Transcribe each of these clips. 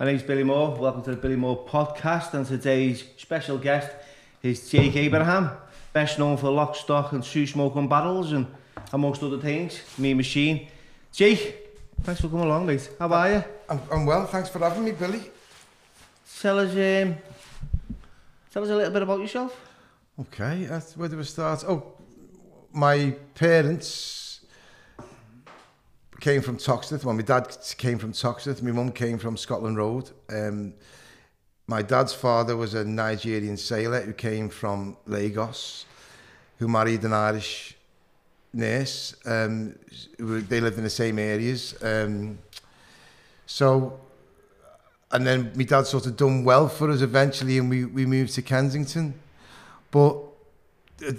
My name's Billy Moore. Welcome to the Billy Moore podcast. And today's special guest is Jake Abraham, best known for lock, stock, and two smoking barrels, and amongst other things, Mean Machine. Jake, thanks for coming along, mate. How are you? I'm, I'm well, thanks for having me, Billy. Tell us, um, tell us a little bit about yourself. Okay, that's where do we start? Oh, my parents came from Toxteth. Well, my dad came from Toxteth. My mum came from Scotland Road. Um, my dad's father was a Nigerian sailor who came from Lagos, who married an Irish nurse. Um, they lived in the same areas. Um, so, and then my dad sort of done well for us eventually, and we, we moved to Kensington. But uh,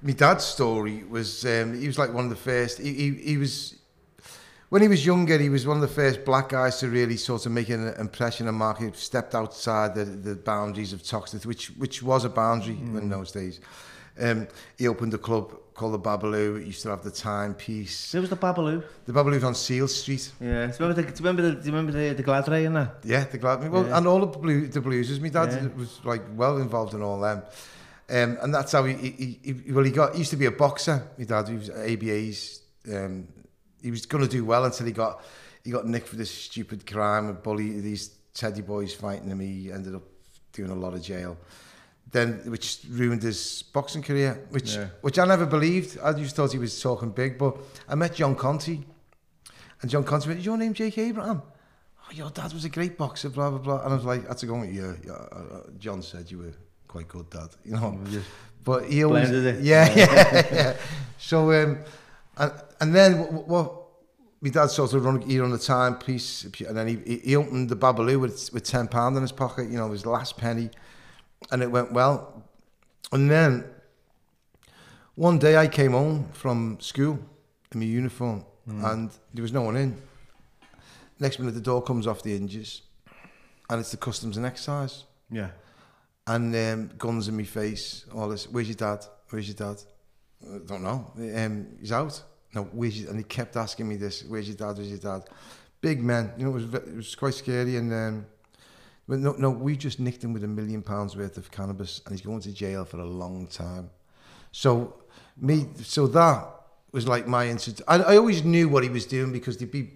my dad's story was um, he was like one of the first. He, he, he was when he was younger. He was one of the first black guys to really sort of make an impression and mark. He stepped outside the, the boundaries of Toxteth, which which was a boundary in those days. Um, he opened a club called the Babaloo. It used to have the timepiece. Where was the Babaloo? The Babaloo's on Seel Street. Yeah. Do you remember the, do you remember the, do you remember the, the glad ray in that? Yeah, the glad well, Yeah. and all the blue the bluesers. My dad Yeah. was like well involved in all them, um, and that's how he, he, he well he got he used to be a boxer. My dad he was ABA's. Um, he was going to do well until he got he got nicked for this stupid crime and bully these teddy boys fighting him. He ended up doing a lot of jail. Then, which ruined his boxing career, which Yeah. which I never believed. I just thought he was talking big. But I met John Conteh, and John Conteh went, "Is your name Jake Abraham?" oh, your dad was a great boxer, blah, blah, blah. And I was like, I had to go, yeah, yeah. Uh, uh, John said you were quite good, dad, you know. Just But he always, blended it. yeah, yeah, yeah. So, um, and, and then what, what my dad sort of run, he run the timepiece, and then he, he- opened the Babaloo with, with 10 pound in his pocket, you know, his last penny, and it went well. And then one day I came home from school in my uniform, and there was no one in. Next minute, the door comes off the hinges, and it's the customs and excise. yeah. And um, guns in my face, all this. Where's your dad? Where's your dad? I don't know. Um, he's out. No, where's your, and he kept asking me this. Where's your dad? Where's your dad? Big man. You know, it was it was quite scary. And um, but no, no, we just nicked him with a million pounds worth of cannabis, and he's going to jail for a long time. So me, so that was like my incident. I, I always knew what he was doing because there'd be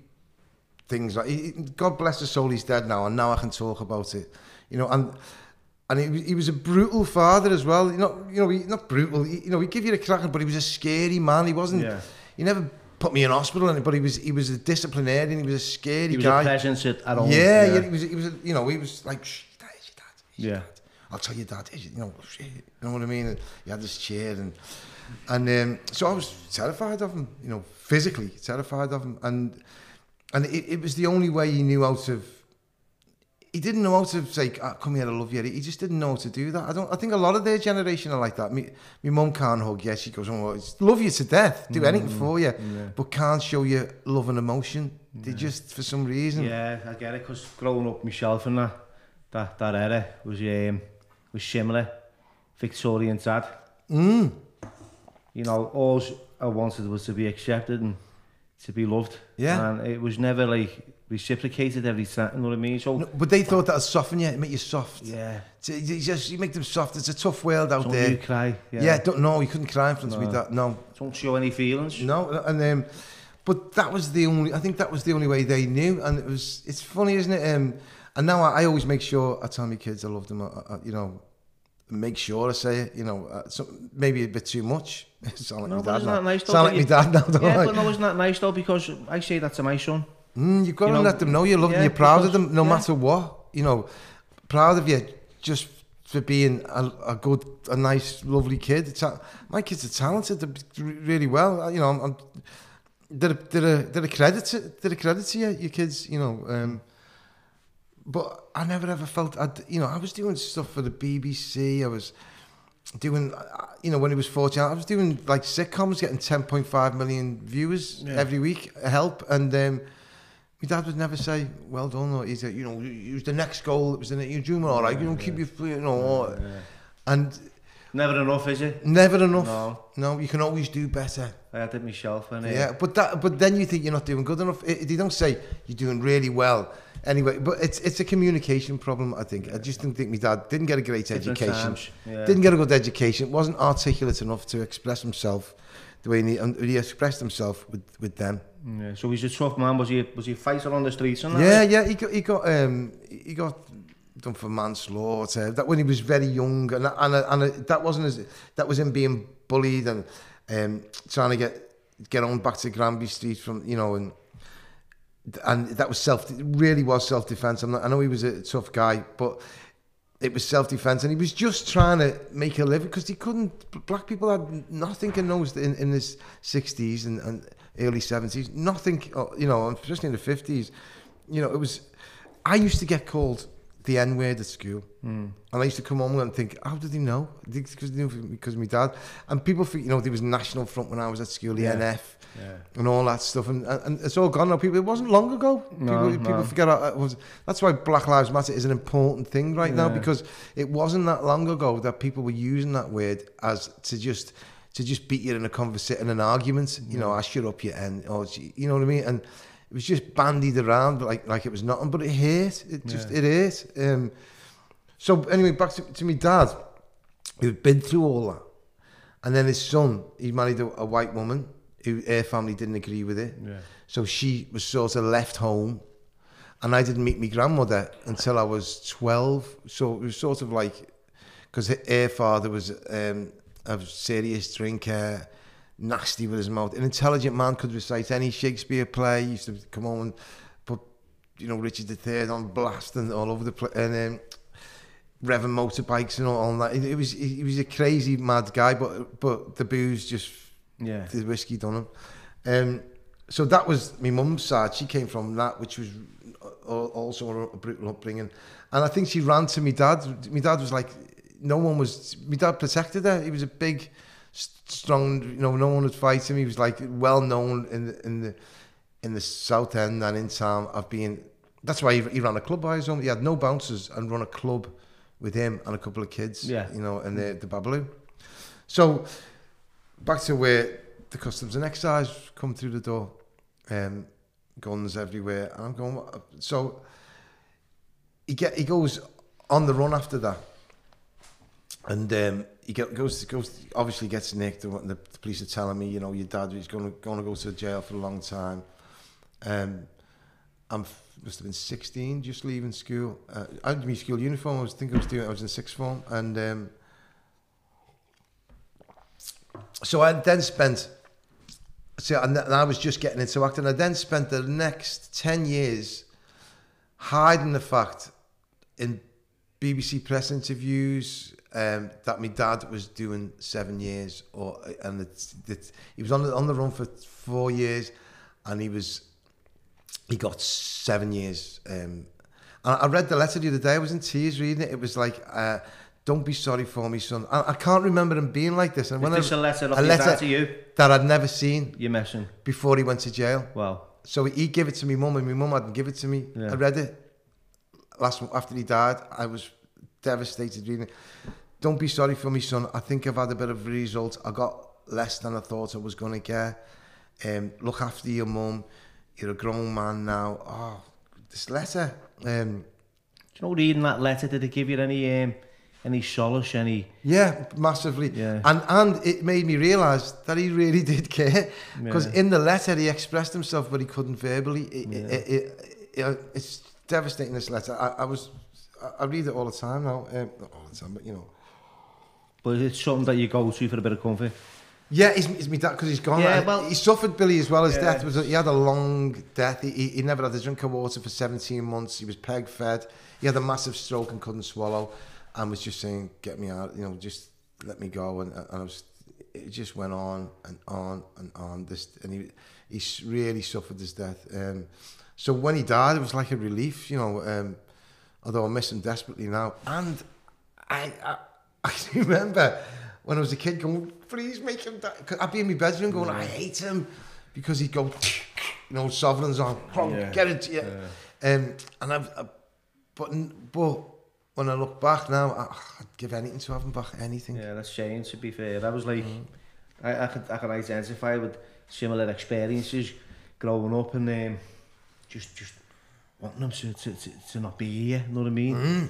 things like he, God bless his soul, he's dead now, and now I can talk about it. You know, and and he, was- he was a brutal father as well. You know, you know, he, not brutal. He, you know, he give you a cracking, but he was a scary man. He wasn't. Yeah. He never put me in hospital, and but he was he was a disciplinarian. He was a scary He was guy. a presence at, at home. Yeah, yeah, he was. He was. You know, he was like, your dad? Your Yeah. dad? I'll tell your dad. Is you know, shit, you know what I mean? And he had this chair, and and um, so I was terrified of him. You know, physically terrified of him, and and it, it was the only way he knew how to. He didn't know how to say, "Ah, "Come here, I love you." He just didn't know how to do that. I don't. I think a lot of their generation are like that. Me, my mum can't hug you. She goes, "Oh, love you to death, do anything for you," but can't show you love and emotion. They just, for some reason, Yeah, I get it, because growing up myself and that, that, that era was, um, was similar. Victorian dad. Mm. You know, all I wanted was to be accepted and to be loved. Yeah. And it was never like reciprocated every time, you know what I mean? So, No, but they thought that'd soften you, make you soft. yeah. You just you make them soft. It's a tough world out Don't there. you cry. yeah. Yeah. don't know. You couldn't cry in front of me. That no, Don't show any feelings. no, and um, but that was the only. I think that was the only way they knew, and it was. It's funny, isn't it? Um, and now I, I always make sure I tell my kids I love them. I, I, you know, make sure I say it. You know, uh, so, maybe a bit too much. Sound like No, my dad now. nice though? Sound like that my dad now, don't Yeah, I? but no, isn't that nice though? Because I say that to my son. Mm, you've got You to know, let them know you love them, you're proud of them, no yeah. matter what. You know, proud of you just for being a, a good, a nice, lovely kid. It's a, my kids are talented, they're really well. You know, I'm, I'm they're, a- they're, a, they're a credit to, they're a credit to you, your kids. You know, um, but I never ever felt, I'd, you know, I was doing stuff for the BBC. I was doing, uh, you know, when he was 14, I was doing like sitcoms, getting 10.5 million viewers Yeah. every week, help. And um, my dad would never say, well done, or he's, a, you know, it was the next goal, it was the, you're doing all right, you know, keep your, you know, or- and Never enough, is it? never enough. No. No, you can always do better. I had it myself. And, Yeah, but that, but then you think you're not doing good enough. It, they don't say you're doing really well. Anyway, but it's it's a communication problem. I think. I just didn't think my dad didn't get a great different education. Yeah. Didn't get a good education. wasn't articulate enough to express himself the way he, he expressed himself with with them. Yeah. So he's a tough man. Was he? Was he a fighter on the streets and? Yeah, yeah. He got he got um he got done for manslaughter. That when he was very young, and and and that wasn't as that was him being bullied and um trying to get get on back to Granby Street from you know and and that was self really was self defense. Not, I know he was a tough guy, but it was self defense, and he was just trying to make a living because he couldn't. Black people had nothing in those in in the 60s and, and early 70s, nothing. uh, You know, especially in the 50s. You know, it was. I used to get called the N word at school. Mm. And I used to come home and think, how did he know? Because because of my dad. And people think, you know, there was National Front when I was at school, the Yeah. NF Yeah. and all that stuff. And, and, it's all gone now. People, it wasn't long ago. No, people, no. people forget. how It was, that's why Black Lives Matter is an important thing right now because it wasn't that long ago that people were using that word as to just to just beat you in a conversation, in an argument. You know, I shut up you and or you know what I mean. And it was just bandied around like like it was nothing, but it hurt. It just Yeah. it hurt. Um, so anyway, back to, to my dad, who'd been through all that, and then his son, he married a, a white woman who her family didn't agree with it, Yeah. so she was sort of left home, and I didn't meet my grandmother until I was twelve. So it was sort of like, because her father was um, a serious drinker, nasty with his mouth. An intelligent man could recite any Shakespeare play. He used to come home and put, you know, Richard III on blast and all over the place. And um, revving motorbikes and all, all that. It, it was he was a crazy mad guy, but but the booze just Yeah. the whiskey done him. Um, so that was my mum's side. She came from that, which was also a brutal upbringing. And I think she ran to my dad. My dad was like, no one was. My dad protected her. He was a big, strong. You know, no one would fight him. He was like well known in the in the in the south end and in town of being. That's why he, he ran a club by his own. He had no bouncers and run a club with him and a couple of kids. Yeah. You know, and the the Babaloo. So back to where the customs and excise come through the door, um, guns everywhere. And I'm going, so he get he goes on the run after that, and um, he goes goes obviously gets nicked. The, the police are telling me, you know, your dad is going to go to jail for a long time. Um, I'm must have been 16, just leaving school. Uh, I had my school uniform. I was thinking I was doing. I was in sixth form, and um, so I then spent. So and I was just getting into acting. I then spent the next ten years hiding the fact in BBC press interviews um, that my dad was doing seven years, or and it's, it's, he was on the on the run for four years, and he was he got seven years. Um, and I read the letter the other day. I was in tears reading it. It was like, uh, "Don't be sorry for me, son." I, I can't remember him being like this. And Is when this I, a letter a letter- to you? that I'd never seen You're messing. before he went to jail. Well, So he gave it to me mum, and my mum hadn't give it to me. Yeah. I read it last after he died. I was devastated reading it. Don't be sorry for me, son. I think I've had a bit of a result. I got less than I thought I was going to get. Um, look after your mum. You're a grown man now. Oh, this letter. Um, do you know, reading that letter, did it give you any um, any solace, any... Yeah, massively. Yeah. And and it made me realise that he really did care. Because Yeah. in the letter he expressed himself, but he couldn't verbally. It, Yeah. it, it, it, it's devastating. This letter. I, I was, I- I read it all the time now. Um, not all the time, but you know. But it's something that you go to for a bit of comfort. Yeah, it's, it's me dad because he's gone. Yeah, well- he suffered Billy as well. His Yeah. death was he had a long death. He, he, he never had a drink of water for 17 months. He was peg fed. He had a massive stroke and couldn't swallow, and was just saying, "Get me out, you know, just let me go." And, and I was, it just went on and on and on. This and he he really suffered his death. Um, so when he died, it was like a relief, you know. Um, although I miss him desperately now, and I, I, I remember when I was a kid going, please make him die. 'Cause I'd be in my bedroom going, I hate him because he'd go, you know, sovereigns on, Yeah. get it. Yeah. Um, and I've, I, but, but when I look back now, I, I'd give anything to have him back, anything. Yeah, that's shame, to be fair. I was like... I, I, could, I could identify with similar experiences growing up and um, just just wanting them to, to, to, to not be here, you know what I mean? Mm.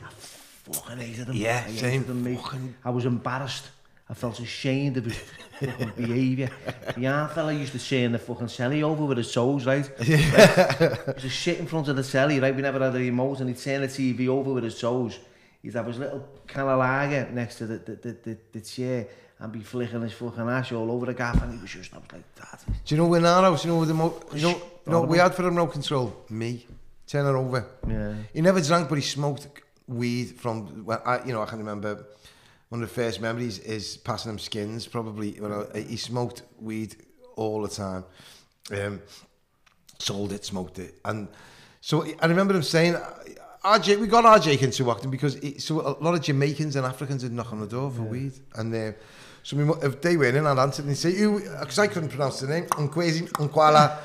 Fucking hated them. Yeah, I hated same. Them, mate. Fucking- I was embarrassed. I felt ashamed of his fucking behaviour. The yarn fella used to say in the fucking celly over with his toes, right? He used to sit in front of the celly, right? We never had a remote and he'd turn the TV over with his toes. He'd have his little can of lager next to the, the, the, the, the chair and be flicking his fucking ass all over the gaff and he was just, I was like, that. Do you know in our house, you know, the mo- you know, you know we had for remote control? Me. Turn her over. Yeah. He never drank, but he smoked weed from, well, I, you know, I can remember one of the first memories is passing him skins, probably. When I, he smoked weed all the time. Um, sold it, smoked it. And so I remember him saying, RJ, we got RJ into acting because it, so a lot of Jamaicans and Africans would knock on the door for weed. And uh, so we, if they went in, I'd answer and he'd because I couldn't pronounce the name, Unkwezi, Unkwala.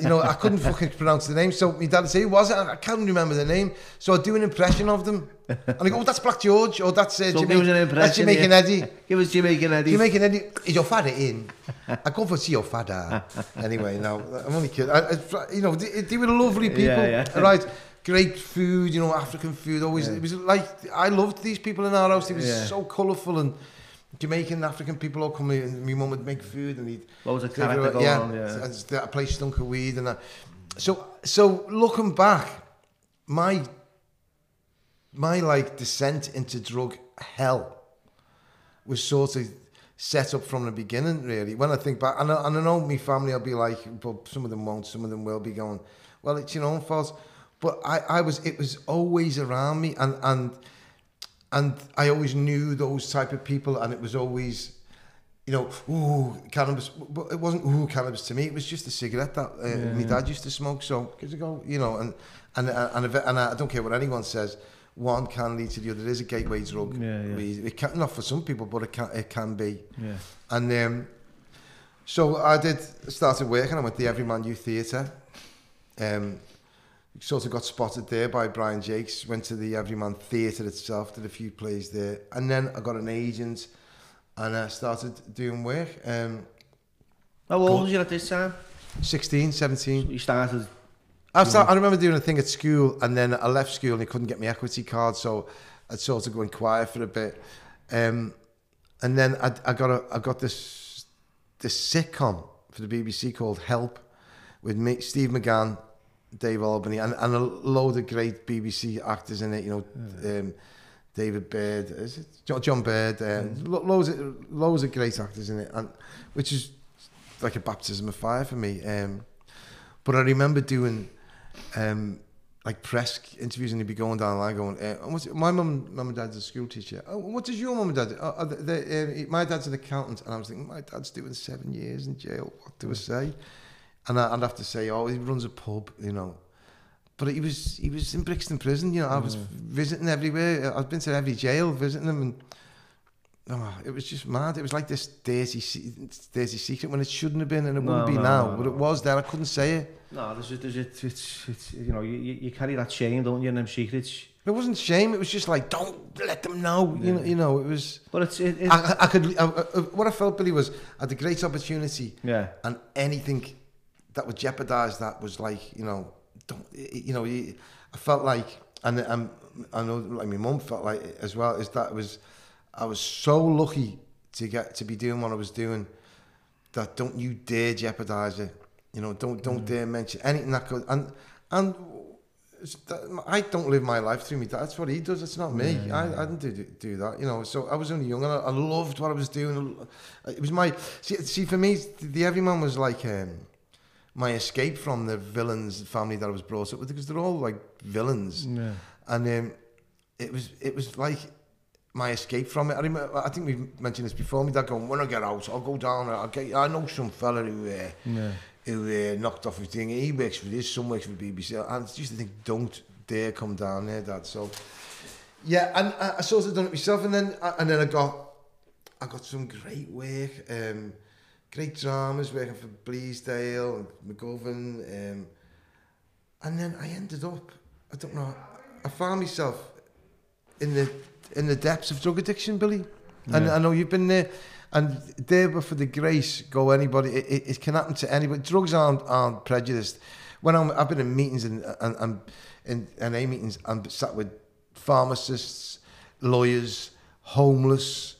You know, I couldn't fucking pronounce the name. So my dad would say, who was it? I can't remember the name. So I'd do an impression of them. And I go, oh, that's Black George, or that's uh, So Jamaican, give us an impression. that's Jamaican yeah. Eddie. Give us Jamaican Eddie. Jamaican Eddie, is your father in? I go for see your father. anyway, now I'm only kidding. I, I, you know, they, they were lovely people, Yeah, yeah. right? Great food, you know, African food. Always, it was like I loved these people in our house. They were Yeah. so colourful and Jamaican, African people all come in. And my mum would make food and he'd Loads of character going yeah, on, yeah. And that place stunk of weed and that. So, so looking back, my my like descent into drug hell was sort of set up from the beginning, really. When I think back, and I, and I know my family I'll be like, but some of them won't, some of them will be going, well, it's your own fault. But I, I was, it was always around me, and and and I always knew those type of people, and it was always, you know, ooh, cannabis. But it wasn't ooh cannabis to me. It was just a cigarette that uh, my dad used to smoke. So because I go, you know, and and and, and, and I don't care what anyone says. One can lead to the other. It is a gateway drug. Yeah, yeah. It can not for some people, but it can it can be. Yeah. And um, so I did started working. I went to the Everyman Youth Theatre. Um, sort of got spotted there by Brian Jakes. Went to the Everyman Theatre itself. Did a few plays there, and then I got an agent, and I started doing work. Um, How old was you at this time? 16, 17. You started... I, start, I remember doing a thing at school, and then I left school and I couldn't get my equity card, so I'd sort of go quiet for a bit. Um, and then I, I got a, I got this this sitcom for the BBC called Help, with me, Steve McGann, Dave Albany, and, and a load of great BBC actors in it. You know, um, David Baird, is it John, John Baird? Uh, lo- loads of loads of great actors in it, and which is like a baptism of fire for me. Um, but I remember doing um, like press interviews and he'd be going down the line going, uh, what's, my mum, mum and dad's a school teacher. Oh, what does your mum and dad do? Oh, uh, the, the, uh, my dad's an accountant. And I was thinking, my dad's doing seven years in jail. What do I say? And I, I'd have to say, oh, he runs a pub, you know. But he was he was in Brixton prison, you know. I was mm. visiting everywhere. I've been to every jail visiting him, and oh, it was just mad. It was like this dirty, dirty secret when it shouldn't have been, and it No, wouldn't be no, now. no, but it was there. I couldn't say it. No, there's a, there's a, it's, it's, you know, you, you carry that shame, don't you, in them secrets. It wasn't shame. It was just like, don't let them know. You know, you know. It was. But it's, it, it, I, I- I could. I, I, what I felt, Billy, was I had a great opportunity, yeah, and anything that would jeopardise that was like, you know, don't. You know, I felt like, and um, I know, like my mum felt like as well. Is that it was, I was so lucky to get to be doing what I was doing. That don't you dare jeopardise it. You know, don't don't dare mention anything that could and and. that- I don't live my life through me. That's what he does. It's not me. I, I didn't do, do that. You know. So I was only young and I, I loved what I was doing. It was my see. See for me, the Everyman was like um, my escape from the villains family that I was brought up with because they're all like villains. yeah, And um, it was it was like my escape from it. I remember, I think we mentioned this before. My dad going, when I get out, I'll go down. I'll get. I know some fella who. Uh, yeah. who uh, knocked off his thing. He works for this, some works for BBC. And used to think, don't dare come down there, Dad. So, yeah, and I, I sort of done it myself, and then and then I got I got some great work, um, great dramas working for Bleasdale and McGovern, um, and then I ended up, I don't know, I found myself in the in the depths of drug addiction, Billy. And Yeah. I know you've been there, and there but for the grace go anybody. It, it, it can happen to anybody. Drugs aren't aren't prejudiced. When I'm, I've been in meetings and and, and NA meetings, I'm sat with pharmacists, lawyers, homeless,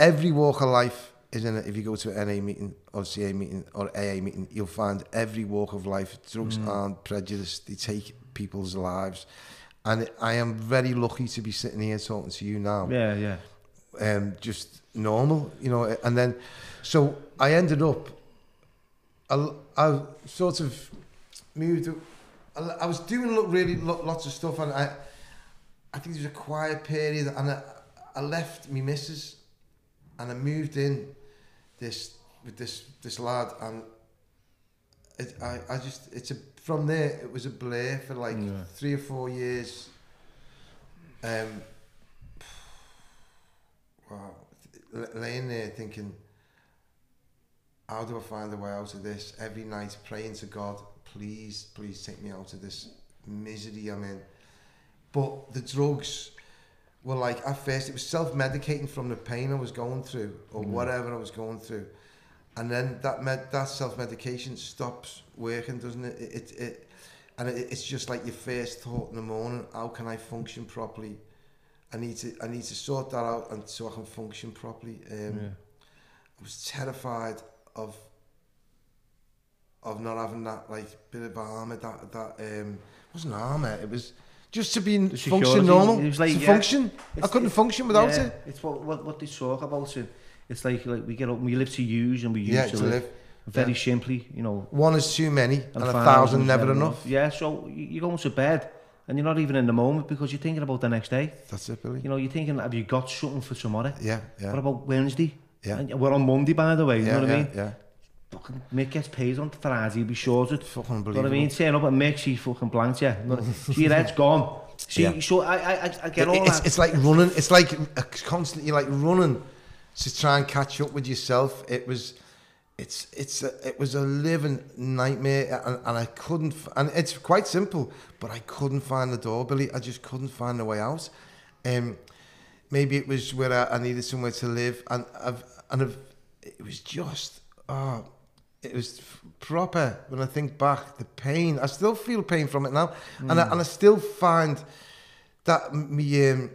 every walk of life is in it. If you go to an NA meeting or CA meeting or AA meeting, you'll find every walk of life. Drugs aren't prejudiced. They take people's lives. And I am very lucky to be sitting here talking to you now Yeah, yeah. um, just normal, you know. And then, so I ended up, I, I sort of moved. I, I was doing really lo- lots of stuff, and I, I think there was a quiet period, and I, I left me missus, and I moved in this with this this lad, and it, I I just it's a from there it was a blur for like Yeah. three or four years. Um, wow, laying there thinking, how do I find a way out of this? Every night praying to God, please, please take me out of this misery I'm in. But the drugs were like, at first, it was self medicating from the pain I was going through or whatever I was going through. And then that med- that self medication stops working, doesn't it? It, it, it and it, it's just like your first thought in the morning. How can I function properly? I need to I need to sort that out, and so I can function properly. Um, Yeah. I was terrified of of not having that like bit of armor that that um wasn't armor. It was just to be The function normal. it was like, to yeah, function. I couldn't it's- function without yeah, it. It's what, what what they talk about. It. It's like like we get up, we live to use and we use Yeah, to, to live. live. Very yeah. simply, you know. One is too many, and, a thousand never enough. Yeah, so you- you're going to bed and you're not even in the moment because you're thinking about the next day. That's it, Billy. You know, you're thinking, have you got something for tomorrow? Yeah, yeah, What about Wednesday? yeah. And we're on Monday, by the way. You yeah, know what yeah, I mean? yeah. Fucking Mick gets paid on Friday, he'll be shorted. Fucking You know what I mean? Turn up and Mick, she's fucking blanked you. You so your head's gone. See, Yeah. so I, I, I- get all it's, that. it's like running. It's like a constantly like running to try and catch up with yourself. It was, it's it's a, it was a living nightmare, and, and I couldn't. And it's quite simple, but I couldn't find the door, Billy. I just couldn't find the way out. Um, maybe it was where I, I needed somewhere to live, and I've and I've, it was just oh, it was proper. When I think back, the pain. I still feel pain from it now, and I, and I still find that me um,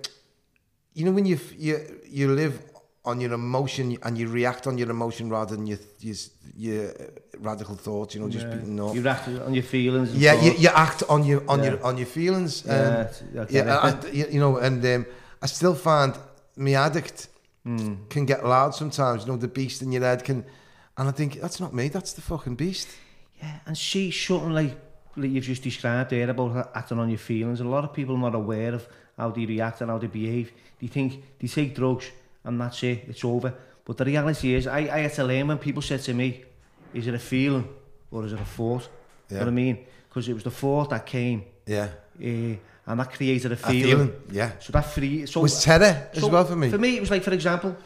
you know when you you you live on your emotion and you react on your emotion rather than your your, your radical thoughts you know just Yeah. beating up You react on your feelings. Yeah you, you act on your on Yeah. your on your feelings um, Yeah, it's- I yeah. I, I- you you know and um, I still find me addict Mm. can get loud sometimes you know the beast in your head can and I think that's not me that's the fucking beast Yeah, and see something like, like you've just described there about acting on your feelings. A lot of people are not aware of how they react and how they behave. They think they take drugs and that's it, it's over. But the reality is, I, I had to learn when people said to me, is it a feeling or is it a thought? You know what I mean? Because it was the thought that came yeah uh, and that created a a feeling. feeling yeah So that free... So, it was terror as well for me For me, it was like, for example,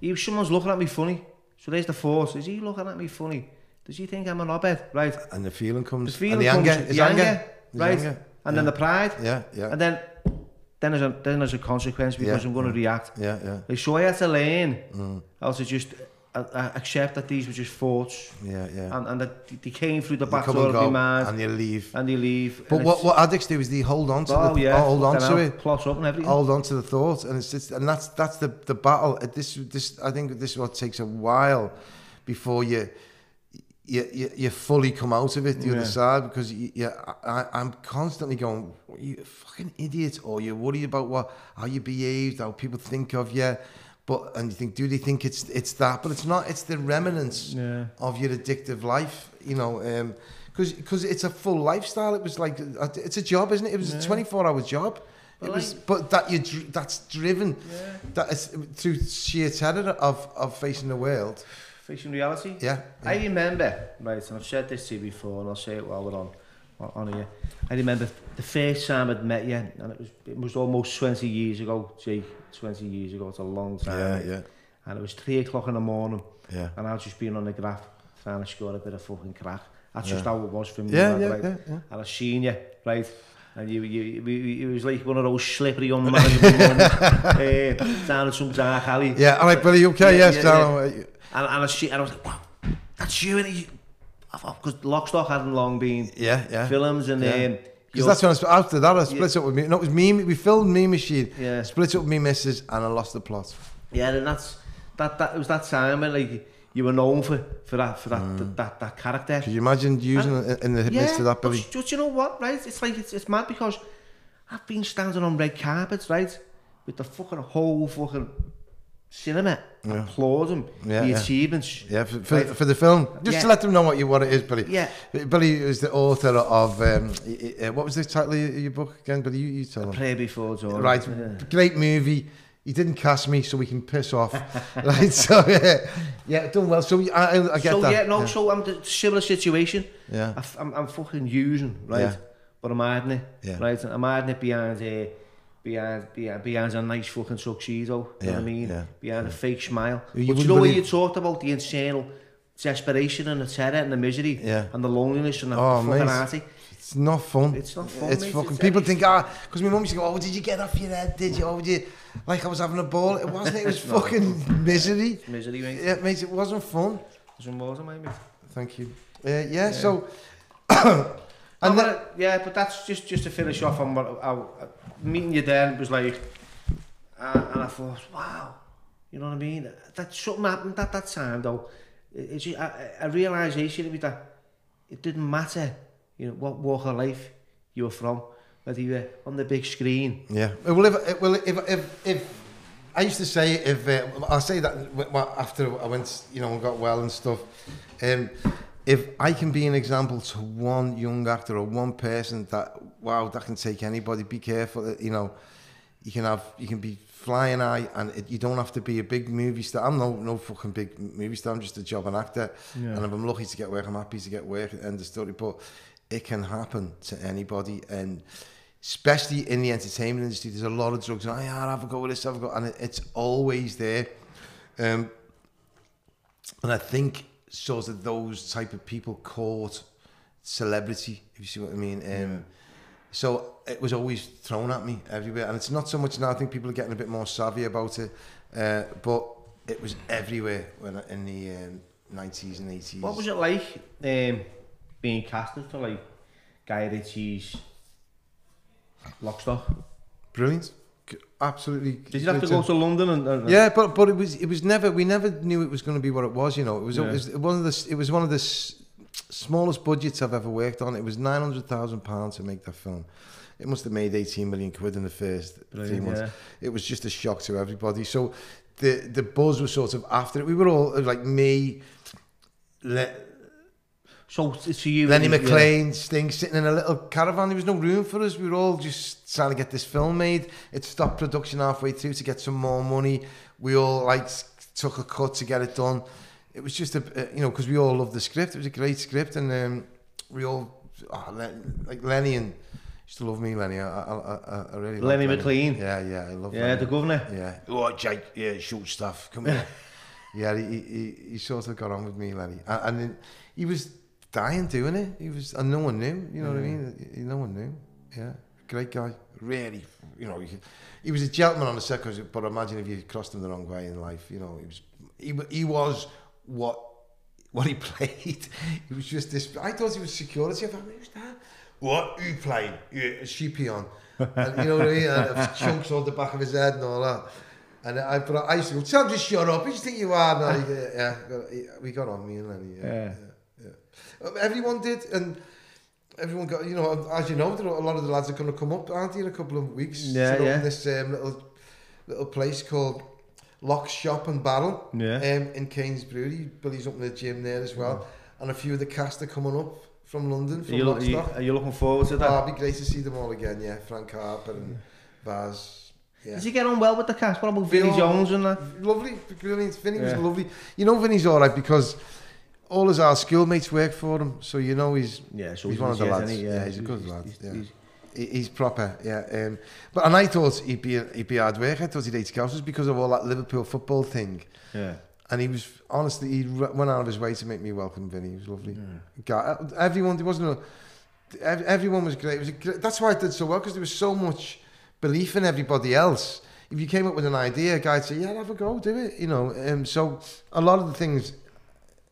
if someone's looking at me funny, so there's the force. Is he looking at me funny? Does he think I'm an knobhead? Right. and the feeling comes. The feeling and the comes, anger the anger, anger, right? anger. And then the pride, yeah yeah and then then there's a then there's a consequence because Yeah, I'm going to react. yeah yeah Like, so I had to learn Mm. how to just accept that these were just thoughts, yeah yeah and and that they came through the back door of go mind, and you leave. and they leave. But what, what addicts do is they hold on to Oh the yeah, hold on to it, plot up and everything. hold on to the thought, and it's just and that's that's the the battle. Uh, This this I think this is what takes a while before you. You, you, you fully come out of it the Yeah. other side because you, you, I, I'm constantly going, you fucking idiot, or you're worried about what how you behaved, how people think of you, but and you think, do they think it's it's that? But it's not. It's the remnants Yeah. of your addictive life, you know, because because it's a full lifestyle. It was like uh, it's a job, isn't it? It was Yeah. a twenty four hour job. But it was, like- but that you dr- that's driven Yeah. that is through sheer terror of of facing the world. Facing reality. Yeah, I remember, right, and I've said this to you before, and I'll say it while we're on, on here. I remember the first time I'd met you, and it was it was almost 20 years ago, Jake, 20 years ago, it's a long time. yeah, yeah, And it was 3 o'clock in the morning, yeah. and I was just being on the graph, trying to score a bit of fucking crack. That's Yeah. just how it was for me, Yeah, yeah, yeah, yeah. And I seen you, right, And you, you, you, it was like one of those slippery unmanageable moments uh, down at some dark alley. Yeah, all right, Billy, you okay? Yeah, yes, yeah, down. And, and, I, see- and I was like, wow, that's you. And he, because Lockstock hadn't long been Yeah, yeah. films and Yeah. um, Because that's when I, after that I split up with me. No, it was me. We filmed Mean Machine. Yeah. Split up with me missus, and I lost the plot. Yeah, and that's that. That it was that time when like you were known for for that for that that, that, that character. Could you imagine using it in the midst of that, but, Billy? but you know what, right? It's like it's, it's mad because I've been standing on red carpets, right, with the fucking whole fucking cinema applauding Yeah, the yeah. achievements. Yeah, for, for, Right. for the film, just to let them know what you what it is, Billy. Yeah. Billy is the author of um, uh, what was the title of your book again? Billy, you, you tell them. Pray before dawn. Right, Yeah. great movie. He didn't cast me, so we can piss off. right, so yeah, yeah, done well. So I, I, I get so that. yeah, no, so I'm the similar situation. Yeah. I f- I'm, I'm fucking using, right? Yeah. But I'm hiding it, Yeah. right? I'm hiding it behind, uh, behind, behind, behind a nice fucking tuxedo, you know what I mean? yeah, Behind a fake smile. You but you know believe- you talked about the internal desperation and the terror and the misery Yeah. and the loneliness and the Oh, fucking mate. arty. It's not fun. It's not fun, It's mate. fucking. It's- people think, ah, because my mum used to go, oh, did you get off your head? Did you? Oh, did you? Like I was having a ball. It wasn't. It was fucking misery. Misery, mate. Yeah, mate, it wasn't fun. More to mate. Thank you. Uh, yeah, so. And and then, but, yeah, but that's just just to finish off on what I, meeting you there it was like, uh, and I thought, wow, you know what I mean? That something happened at that time though. It's a, a realization of that it didn't matter, you know, what walk of life you were from, whether you were on the big screen. yeah. Well, if, well, if, if, if, I used to say, if, uh, I'll say that after I went, you know, got well and stuff, um, if I can be an example to one young actor or one person that, wow, that can take anybody, be careful, uh, you know, you can have, you can be flying high and it, you don't have to be a big movie star. I'm no, no fucking big movie star, I'm just a job and actor. Yeah. And if I'm lucky to get work, I'm happy to get work at the end of story. But it can happen to anybody. And especially in the entertainment industry, there's a lot of drugs. And, oh, yeah, have a go with this, have a go. And it, it's always there. Um, and I think sort of those type of people caught celebrity, if you see what I mean. Um, So it was always thrown at me everywhere. And it's not so much now, I think people are getting a bit more savvy about it. Uh, but it was everywhere when in the um, 90s and 80s. What was it like um, being casted for like Guy Ritchie's Lockstock? Brilliant. Absolutely. Did you have to go uh, to London and, and Yeah, but but it was it was never we never knew it was going to be what it was. You know, it was, Yeah. it was one of the it was one of the s- smallest budgets I've ever worked on. It was nine hundred thousand pounds to make that film. It must have made eighteen million quid in the first three months. yeah. It was just a shock to everybody. So the the buzz was sort of after it. We were all like me. Le- So to you, Lenny yeah. McLean, Sting, sitting in a little caravan. There was no room for us. We were all just trying to get this film made. It stopped production halfway through to get some more money. We all like took a cut to get it done. It was just a, uh, you know, because we all loved the script. It was a great script, and um, we all oh, like Lenny and used to love me, Lenny. I, I, I, I really Lenny liked McLean? Yeah, yeah, I love. Yeah, Lenny. the governor. Yeah. Oh, Jake. Yeah, short stuff. Come here. yeah, he, he, he sort of got on with me, Lenny. And, and then he was dying doing it. He was, and no one knew. You know what I mean? No one knew. Yeah, great guy. Really, you know, he, he was a gentleman on the set. 'cause- But imagine if you crossed him the wrong way in life. You know, he was, he, he was what what he played. He was just this. I thought he was security. I thought, who's that? What? Who playing? Yeah, a sheepy on. And you know what I mean? And chunks on the back of his head and all that. And I, but I used to go, Sam, just shut up. Who do you think you are? No, he- yeah, we got on me and Lenny. Yeah, Yeah. yeah, Everyone did, and everyone got. You know, as you know, there are a lot of the lads are going to come up, aren't they, in a couple of weeks? Yeah, yeah. this um, little little place called Lock Shop and Barrel Yeah. um, in Cain's Brewery. Billy's up in the gym there as well. And a few of the cast are coming up from London, Are from are, you, are you looking forward to Oh, that? it'd be great to see them all again, yeah. Frank Harper and Vas. Yeah. Does he get on well with the cast? What about Phil- Jones and that? Lovely, brilliant. Vinnie was lovely. You know Vinnie's all right because all his our schoolmates work for him, so you know he's Yeah, so he's one of the lads. he? Yeah, he's a good lad. he's- yeah. he's- He- he's proper, yeah. Um, but and I thought he'd be he'd be hard work. I thought he'd hate Scousers because of all that Liverpool football thing. yeah. And he was honestly, he went out of his way to make me welcome Vinnie. He was lovely. Guy, uh, everyone, there wasn't a everyone was great. It was a that's why I did so well because there was so much belief in everybody else. If you came up with an idea, a guy'd say, "Yeah, have a go, do it." You know, um, so a lot of the things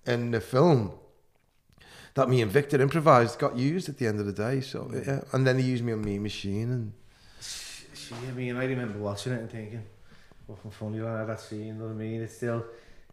in the film that me and Victor improvised got used at the end of the day. So yeah, and then he used me on mean machine and See, I mean, I remember watching it and thinking, fucking funny like that scene, you know what I mean? It's still,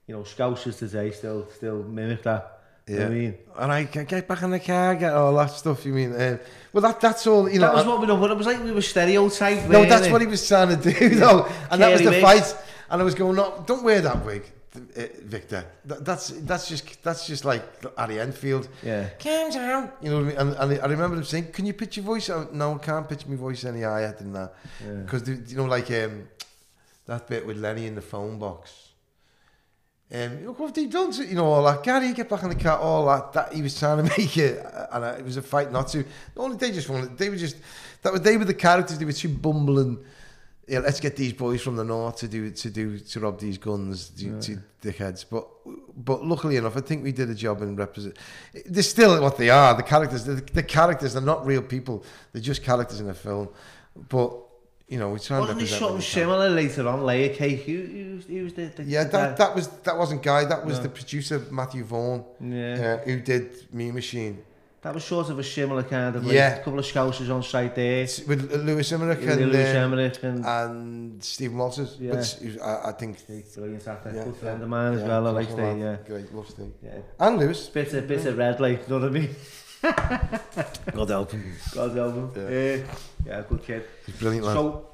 you know, Scousers today still still mimic that. You know I mean? and I can get back in the car, get all that stuff. You mean? Um, well, that that's all. You know, that was I- what we done, but it was like we were stereotyped. No, that's what he was trying to do, though. And that was the wigs. fight. And I was going, no, don't wear that wig, uh, Victor. That, that's that's just that's just like Harry Enfield. Yeah. Calm down. You know what I mean? And, and I remember him saying, can you pitch your voice out? No, I can't pitch my voice any higher than that. Yeah. Because, you know, like um, that bit with Lenny in the phone box. Um, look what they done to, you know, all that. Gary, get back in the car, all that. That he was trying to make it, and it was a fight not to. Only they just wanted, they were just, that was, they were the characters, they were too bumbling. Yeah, let's get these boys from the north to do, to do, to rob these guns, to, to dickheads. But, but luckily enough, I think we did a job in represent. They're still what they are. The characters, the, the characters, they're not real people. They're just characters in a film. But, you know, we try and Wasn't there represent something what similar later on, Layer Cake? Who, who, was- who was the, the Yeah, the that, that was that wasn't Guy. That was No. the producer Matthew Vaughn, Yeah. uh, who did Mean Machine That was short of a similar kind of like yeah. a couple of scousers on site there. With Lewis Emmerich and, Lewis uh, Emmerich and, and Stephen Walters. Yeah. But I, I think... Brilliant actor, yeah. good friend yeah. of mine yeah. as well, I like Steve, yeah. Great, love Steve. Yeah. And Lewis. Bit of, bit yeah. of red, light, you know what I mean? God help him. God help him. Yeah, uh, yeah good kid. He's brilliant, man. So,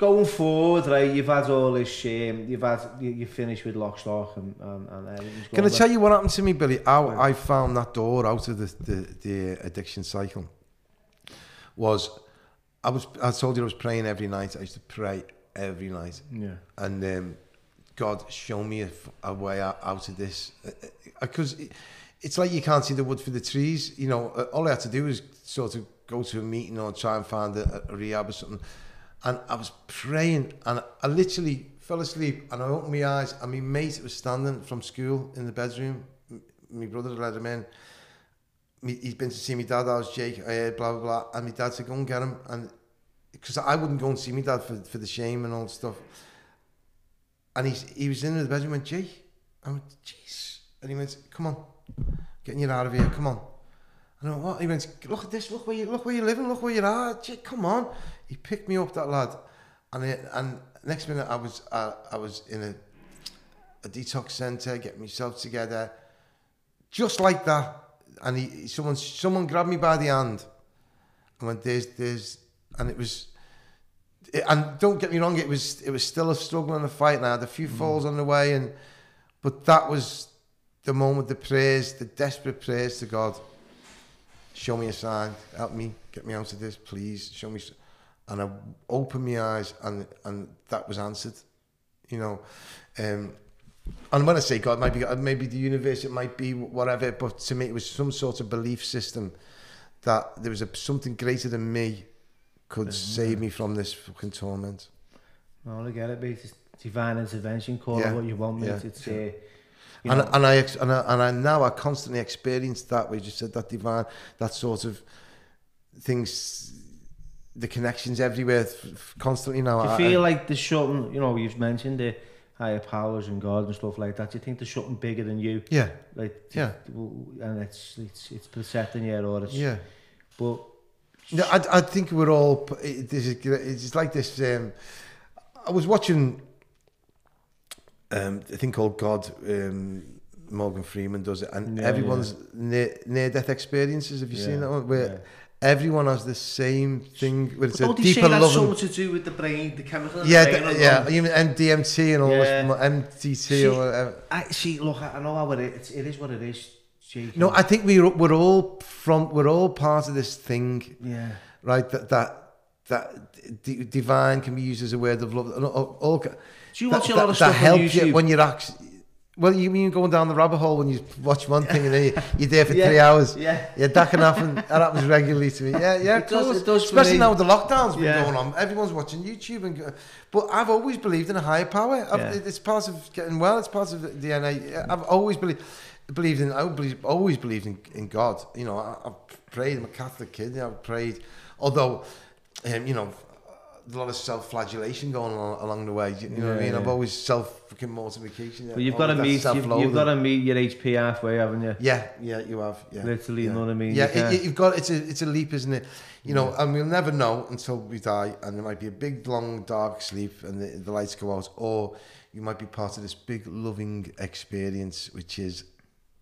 going forward, right, you've had all this, shame. you've had, you, you finished with Lock, Stock and, and, and everything's Can I tell you what happened to me, Billy? How. I found that door out of the, the, the addiction cycle was I was I told you I was praying every night. I used to pray every night. Yeah. and um, God show me a way out, out of this because it, it's like you can't see the wood for the trees you know uh, all I had to do was sort of go to a meeting or try and find a, a rehab or something and I was praying and I literally fell asleep and I opened my eyes and my mate was standing from school in the bedroom my brother let him in he's been to see my dad I was Jake I heard blah blah blah and my dad said go and get him and because I wouldn't go and see my dad for, for the shame and all stuff and he's, he was in the bedroom and went, Jay. I went, jeez. And he went, come on, getting you out of here, come on. And I went, what? He went, look at this, look where, you, look where you're living, look where you are. Jake, come on. He picked me up, that lad. And, it, and next minute I was, uh, I was in a, a detox centre, getting myself together. Just like that. And he, someone, someone grabbed me by the hand and went, there's, there's, and it was, it- and don't get me wrong, it was it was still a struggle and a fight. And I had a few falls on the way, and but that was the moment, the prayers, the desperate prayers to God. Show me a sign, help me, get me out of this, please. Show me, s-" and I opened my eyes, and and that was answered. You know, um, and when I say God, it might be maybe the universe, it might be whatever, but to me, it was some sort of belief system that there was a, something greater than me could save me from this fucking torment. No, I get it, mate. It's divine intervention, call Yeah. it what you want, mate. Yeah. It's, uh, you And, and I and I and I now I constantly experience that. We just said that divine, that sort of things, the connections everywhere, constantly now. do you I- feel I- like there's something, you know, you've mentioned the higher powers and God and stuff like that. Do you think there's something bigger than you? yeah, Like, Yeah. and it's it's it's protecting you, or it's yeah. But No, I, I think we're all. it- it's like this. Um, I was watching um, a thing called God. Um, Morgan Freeman does it, and Yeah, everyone's near, near death experiences. Have you seen that one? Where yeah. Everyone has the same thing. Where it's But a don't they say deeper that's love. something and- to do with the brain, the chemical Yeah, the brain? yeah, all? even MDMT and all Yeah. this MTT See, or whatever. I see. Look, I know how it is. It is what it is. Jake. No, I think we're we're all from we're all part of this thing, yeah. right? That that that d- divine can be used as a word of love. All, all, Do you that, watch a that, lot of that stuff help on YouTube? you when you're actually. Well, you mean going down the rabbit hole when you watch one thing and then you, you're there for Yeah, three hours? yeah. yeah, that can happen. That happens regularly to me. Yeah, yeah, It does- it does Especially now with the lockdowns been Yeah. going on. Everyone's watching YouTube, and go- but I've always believed in a higher power. Yeah. It's part of getting well. It's part of the DNA. I've always believed. believed in. I believe, always believed in, in God. You know, I, I've prayed. I'm a Catholic kid. You know, I've prayed. Although, um, you know, a lot of self-flagellation going on along the way. You know what I Yeah, mean? I've always self fucking mortification. But you've got to meet you've, you've got to meet your HP halfway, haven't you? Yeah, yeah, you have. Yeah, Literally, yeah. you know what I mean? Yeah, You it, you've got it's a it's a leap, isn't it? You know, and we'll never know until we die, and there might be a big, long, dark sleep, and the, the lights go out, or you might be part of this big, loving experience, which is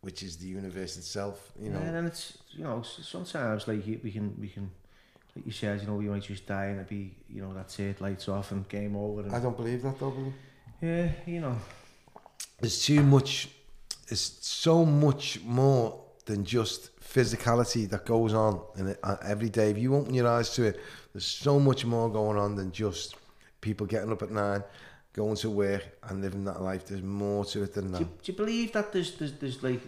which is the universe itself. You know, Yeah, and it's you know sometimes like we can we can like you said you know we might just die and it be you know that's it lights off and game over and I don't believe that, though. Billy. yeah you know There's too much. There's so much more than just physicality that goes on in it uh, every day. If you open your eyes to it, there's so much more going on than just people getting up at nine, going to work, and living that life. There's more to it than do that. you, do you believe that there's, there's there's like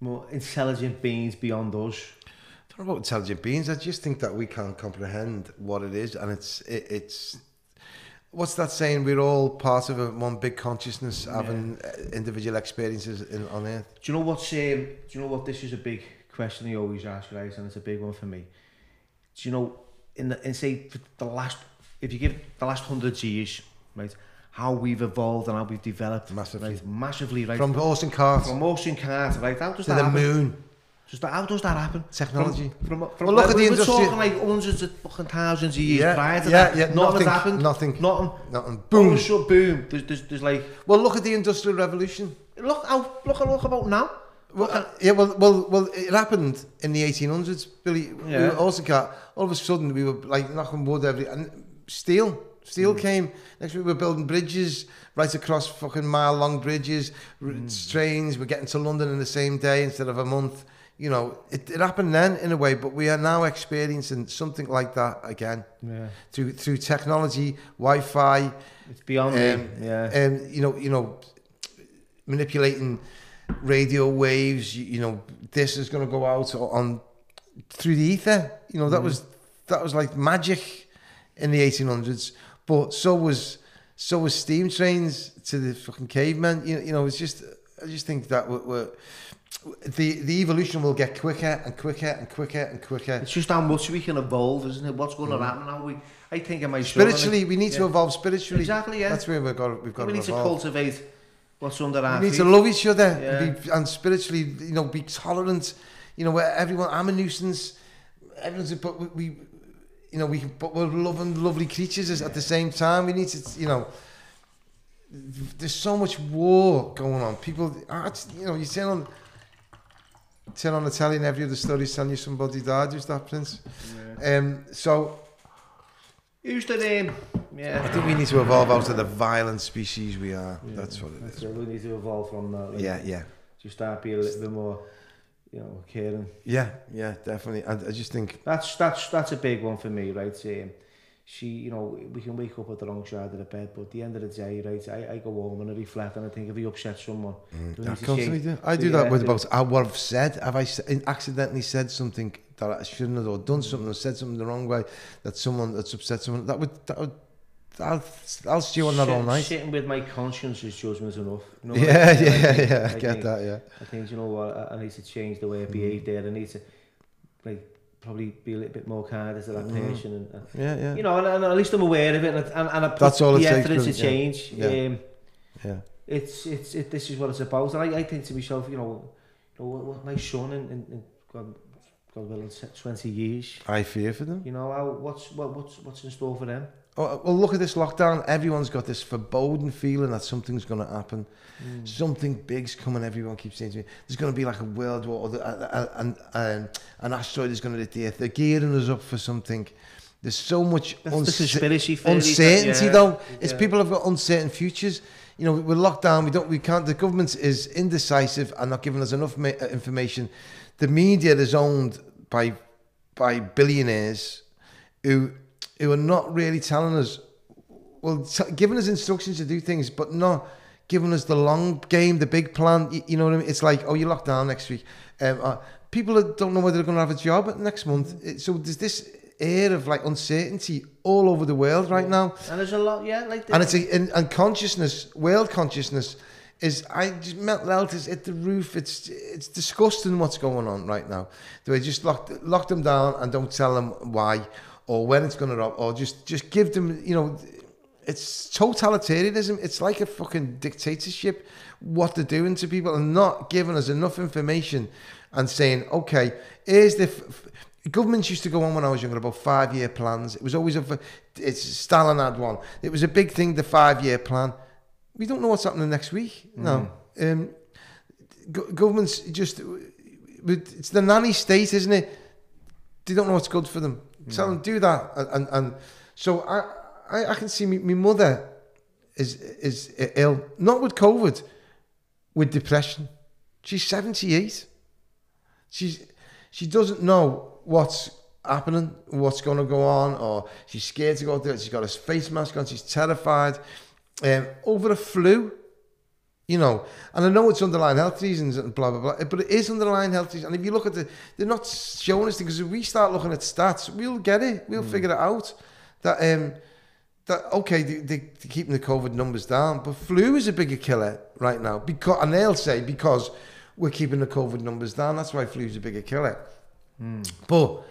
more intelligent beings beyond us Don't about intelligent beings. I just think that we can't comprehend what it is, and it's it, it's. What's that saying? We're all part of a, one big consciousness, having uh, individual experiences in, on Earth. do you know what's um, do you know what this is a big question you always ask right and it's a big one for me do you know in the in say the last if you give the last hundred years right how we've evolved and how we've developed Massively. right, massively right From horse and cart from ocean cars, right? How does to that the happen? moon. Just how does that happen? Technology. From, from, from well, look at the we're industry. Talking like hundreds of fucking thousands of years yeah, prior to yeah, that. Yeah, nothing, nothing happened. Nothing. Nothing. Nothing. Boom. Oh, Shut, boom. There's, there's, there's like... Well, look at the Industrial Revolution. Look how, look how, look about now. Well, uh, yeah, well, well, well, it happened in the 1800s, Billy. Yeah. Were also cut. All of a sudden, we were like knocking wood every... And steel. Steel mm. came. Next week, we were building bridges right across fucking mile-long bridges, mm. trains. We're getting to London in the same day instead of a month. You know, it, it happened then in a way, but we are now experiencing something like that again Yeah. through through technology, Wi-Fi, It's beyond um, me. Yeah. and you know, you know, manipulating radio waves. You, you know, this is going to go out on through the ether. You know, that was that was like magic in the 1800s. But so was so was steam trains to the fucking cavemen. You you know, it's just I just think that we're, we're the the evolution will get quicker and quicker and quicker and quicker. It's just how much we can evolve, isn't it? What's going to mm-hmm. happen now? We, I think son, and Spiritually, we need to evolve spiritually. Exactly, yeah. That's where we've got we've got we to need to cultivate what's under our We need feet. to love each other and, be, and spiritually, you know, be tolerant. You know, where everyone, I'm a nuisance. Everyone's, a, but we, we, you know, we, but we're loving, lovely creatures at the same time. We need to, you know, there's so much war going on. People, you know, you turn on, turn on the telly and every other story's telling you somebody died. Who's that, Prince? Um, so Who's the name? Yeah. I think we need to evolve out of the violent species we are. Yeah, That's what it That's is. it. We need to evolve from that. Like, Yeah, yeah. Just start being a little bit more, you know, caring. Yeah, yeah, definitely. I, I just think That's that's that's a big one for me, right? Um, she, you know, we can wake up at the wrong side of the bed, but at the end of the day, right, I, I go home and I reflect and I think if we upset someone, do we I need to constantly do. I do Yeah, that with do- about uh, what I've said. Have I accidentally said something that I shouldn't have, or done something, or said something the wrong way that someone that's upset someone? That would that would. I'll, I'll stew on that all Sit- night. Sitting with my conscience is judgment enough. You know, Yeah, I- I yeah, think- yeah. I I get think- that. Yeah. I think, you know what, I, I need to change the way I behave there. I need to, like, probably be a little bit more kind to that Mhm. person. And, and, Yeah, yeah, you know, and, and at least I'm aware of it and, and, and I put That's all it the takes, effort into brilliant, yeah. change. Yeah. Um, yeah. it's it's it, this is what it's about. And I, I think to myself, you know, you know what, what my son in, in, in God, God willing, twenty years. I fear for them. You know, how, what's what, what's what's in store for them? Oh, well, look at this lockdown. Everyone's got this foreboding feeling that something's going to happen. Mm. Something big's coming. Everyone keeps saying to me, "There's going to be like a world war, or uh, an, an asteroid is going to hit the Earth." They're gearing us up for something. There's so much That's the conspiracy theories that- uncertainty, yeah, though. It's yeah. people have got uncertain futures. You know, we're locked down. We don't. We can't. The government is indecisive and not giving us enough ma- uh, information. The media is owned by by billionaires who who are not really telling us well, t- giving us instructions to do things, but not giving us the long game, the big plan. You, you know what I mean? It's like, oh, you're locked down next week. Um, uh, people don't know whether they're going to have a job next month. So there's this air of like uncertainty all over the world right now, And there's a lot, yeah, like and it's a, and, and consciousness, world consciousness, is I just mental health is at the roof. It's it's disgusting what's going on right now. They just lock lock them down and don't tell them why or when it's going to drop or just just give them you know. It's totalitarianism. It's like a fucking dictatorship. What they're doing to people and not giving us enough information and saying, okay, here's the. F- Governments used to go on when I was younger about five year plans. It was always a. It's Stalin had one. It was a big thing, the five year plan we don't know what's happening next week. No. Um, go- governments just, it's the nanny state, isn't it? They don't know what's good for them. Tell them do that, and and, so I, I I can see my mother is is ill, not with COVID, with depression. She's seventy eight. She's she doesn't know what's happening, what's going to go on, or she's scared to go there. She's got a face mask on. She's terrified um, over a flu. You know, and I know it's underlying health reasons and blah blah blah, but it is underlying health reasons. And if you look at the, they're not showing us because if we start looking at stats, we'll get it, we'll mm. figure it out. That um, that okay, they, they, are keeping the COVID numbers down, but flu is a bigger killer right now because, and they'll say because we're keeping the COVID numbers down, that's why flu is a bigger killer. Mm. But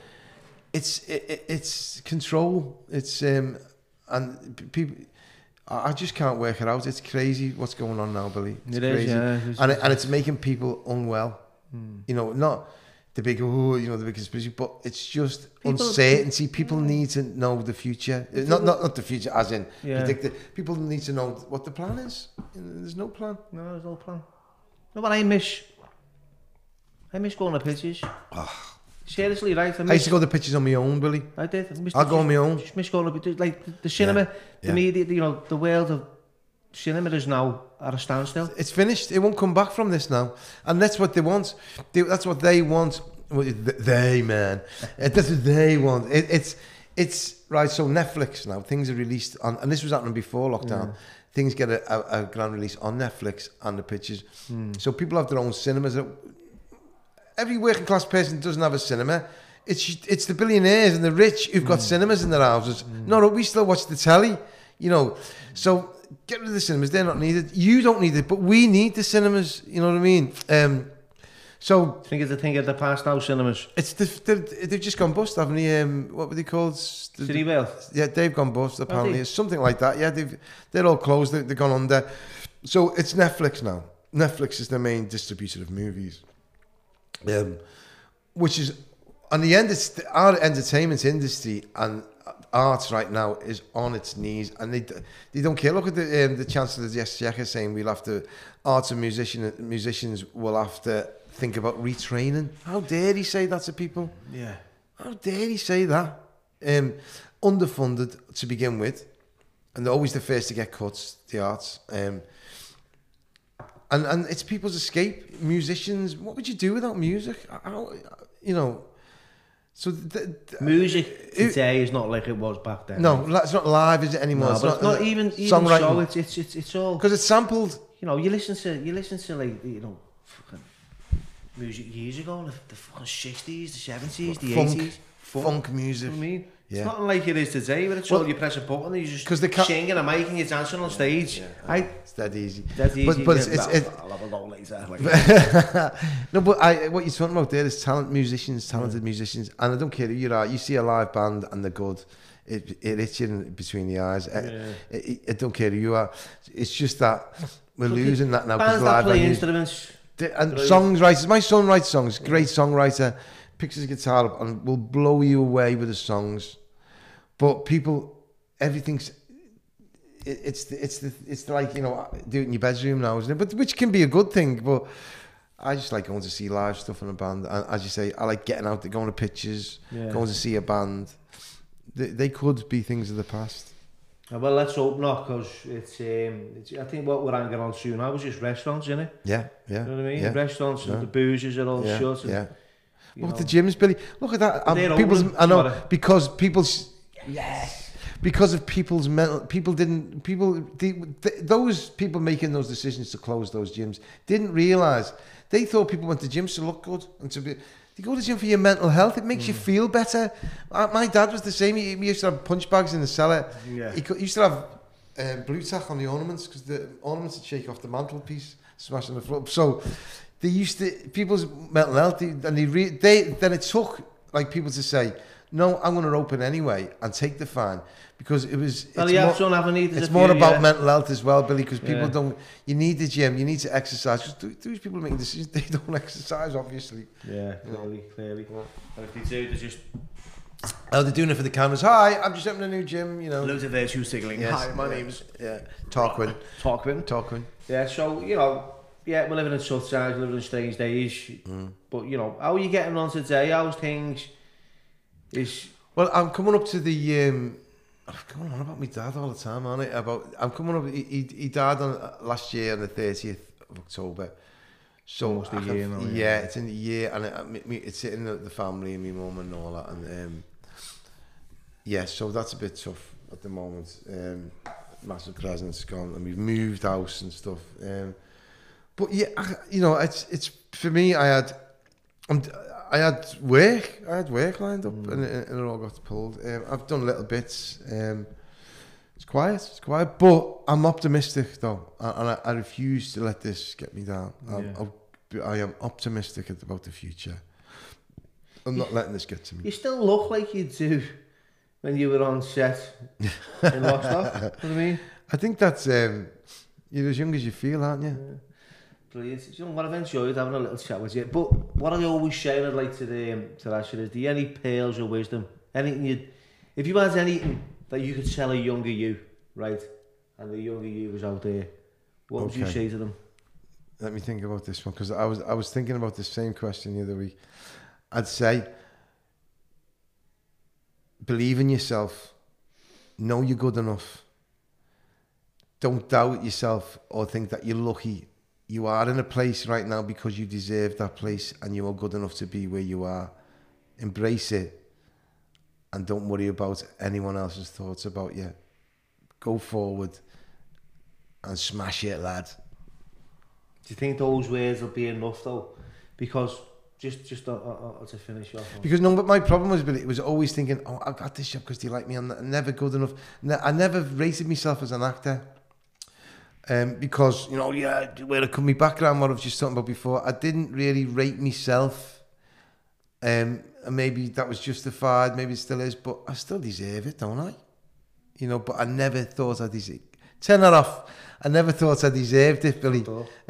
it's it, it's control. It's um, and people I just can't work it out. It's crazy what's going on now, Billy. It's it crazy. Is, yeah. It's and, it, and it's making people unwell. Hmm. You know, not the big, oh, you know, the big conspiracy, but it's just people, uncertainty. People yeah. need to know the future. Uh, not, not, not the future, as in yeah. predict it. People need to know what the plan is. There's no plan. No, there's no plan. No, but I miss, I miss going to pitches. Oh. Seriously, right? I, I used to go to pitches on my own, Billy. I did. I I'll go on my own. Just miss going to like the cinema, yeah. the yeah. media, you know, the world of cinema is now at a standstill. It's finished. It won't come back from this now, and that's what they want. They, that's what they want. They man, that's what they want. It, it's it's right. So Netflix now things are released on, and this was happening before lockdown. Yeah. Things get a, a, a, grand release on Netflix and the pictures. Mm. So people have their own cinemas every working class person doesn't have a cinema. It's it's the billionaires and the rich who've got mm. cinemas in their houses. Mm. No, no, we still watch the telly, you know. So get rid of the cinemas; they're not needed. You don't need it, but we need the cinemas. You know what I mean? Um, so I think it's the thing of the past now cinemas. It's the, they've just gone bust, haven't they? Um, what were they called? The, City. Yeah, they've gone bust. Apparently, it's something like that. Yeah, they've they're all closed. They, they've gone under. So it's Netflix now. Netflix is the main distributor of movies. Um, which is on the end, it's our entertainment industry and arts right now is on its knees, and they they don't care. Look at the um, the Chancellor of the Exchequer saying we'll have to arts and musician musicians will have to think about retraining. How dare he say that to people? Yeah. How dare he say that? Um, underfunded to begin with, and they're always the first to get cuts. The arts. Um, and and it's people's escape. Musicians, what would you do without music? How, you know. So the, the, music today it, is not like it was back then. No, it's not live, is it anymore? No, it's not, not even even songwriting. so. It's it's it's, it's all because it's sampled. You know, you listen to you listen to like you know, fucking music years ago, the, the fucking sixties, the seventies, the eighties, funk, funk music. You know I mean. Yeah. It's not like it is today, where it's well, all you press a button and you just Cause they sing and a mic and you're dancing on stage. Yeah, I, it's that easy. That's easy. But, but it's, it's, it's, I'll have a go later. Like no, but I, what you're talking about there is talent musicians, talented yeah. musicians, and I don't care who you are. You see a live band and they're good. It, it hits you between the eyes. Uh, yeah. I, I, don't care who you are. It's just that we're losing that now. Bands that play instruments. And songwriters. My son writes songs. Great songwriter. Picks his guitar up and will blow you away with his songs but people, everything's it, it's the, it's the, it's like you know do it in your bedroom now, isn't it? But which can be a good thing. But I just like going to see live stuff in a band, and as you say, I like getting out, there, going to pitches, yeah. going to see a band. They, they could be things of the past. Well, let's hope not, because it's, um, it's. I think what we're angling on soon now is just restaurants, isn't it? Yeah, yeah. You know what I mean? Yeah. Restaurants yeah. and the boozers are all yeah. shut. And, yeah. Look at the gyms, Billy. Look at that. Um, people's, I know because people's Yes. Because of people's mental, people didn't, people, they, those people making those decisions to close those gyms didn't realize. They thought people went to gyms to look good and to be, you go to gym for your mental health. It makes mm. you feel better. My dad was the same. He, he, used to have punch bags in the cellar. Yeah. He, he used to have um, blue tack on the ornaments because the ornaments would shake off the mantelpiece, smashing the floor. So they used to people's mental health, and they, re, they then it took like people to say, no, I'm going to open anyway and take the fine because it was. Well, it's yeah, more, needed it's a more few, about yeah. mental health as well, Billy, because people Yeah. don't. You need the gym, you need to exercise. 'cause th- those people making decisions, they don't exercise, obviously. Yeah, clearly, clearly. And if they do, they're just Oh, they're doing it for the cameras. Hi, I'm just opening a new gym, you know. loads of virtue signaling. Yes, Hi, my yeah, name's Yeah, Tarquin. Talkwin. Tarquin. Yeah, so, you know, yeah, we're living in tough times, we're living in strange days. Mm. But, you know, how are you getting on today? How's things? Is Well, I'm coming up to the. Um, I'm going on about my dad all the time, aren't I? About I'm coming up. He, he, died on uh, last year on the 30th of October. So Almost a year now, Yeah, yeah. it's in a year, and it, I me- it's in the, the family and my mum and all that, and um, yeah, so that's a bit tough at the moment. Um, massive presence gone, and we've moved house and stuff. Um, but yeah, I, you know, it's it's for me. I had, I'm, I had work. I had work lined up, and, it, and it all got pulled. Um, I've done little bits. Um, it's quiet. It's quiet, but I'm optimistic though, and and I, I refuse to let this get me down. I'm, Yeah. I am optimistic about the future. I'm not letting this get to me. you still look like you do when you were on set in Lock Stock. you know what I mean? I think that's um, you're as young as you feel, aren't you? Brilliant. You know what I've enjoyed having a little chat with you. But what I always say, I'd like to um, to ask you is, do you any pearls of wisdom? Anything you, if you had anything that you could tell a younger you, right, and the younger you was out there, what would you say to them? Let me think about this one because I was I was thinking about the same question the other week. I'd say believe in yourself, know you're good enough. Don't doubt yourself or think that you're lucky. You are in a place right now because you deserve that place and you are good enough to be where you are. Embrace it and don't worry about anyone else's thoughts about you. Go forward and smash it, lad. Do you think those words will be enough though? Because just just uh, uh, uh, to finish off. on- Because no, but my problem was, Billy, was always thinking, oh, I got this job because they like me. I'm never good enough. I never rated myself as an actor. Um, because, you know, yeah, where I come, my background, what I was just talking about before, I didn't really rate myself. Um, and maybe that was justified, maybe it still is, but I still deserve it, don't I? You know, but I never thought I deserved Turn that off. I never thought I deserved it, Billy.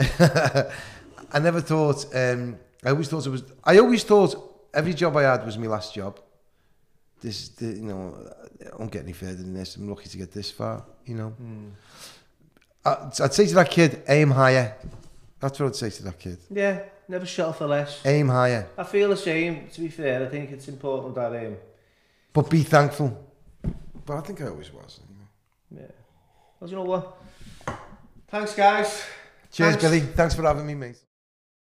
I never thought. Um, I always thought it was. I always thought every job I had was my last job. This, the, you know, I won't get any further than this. I'm lucky to get this far. You know, I, I'd say to that kid, aim higher. That's what I'd say to that kid. Yeah, never settle for less. Aim higher, I feel the same. To be fair, I think it's important that aim. but be thankful. But I think I always was. Anyway. yeah. Well, you know what? Thanks, guys. Cheers, Thanks. Billy. Thanks for having me, mate.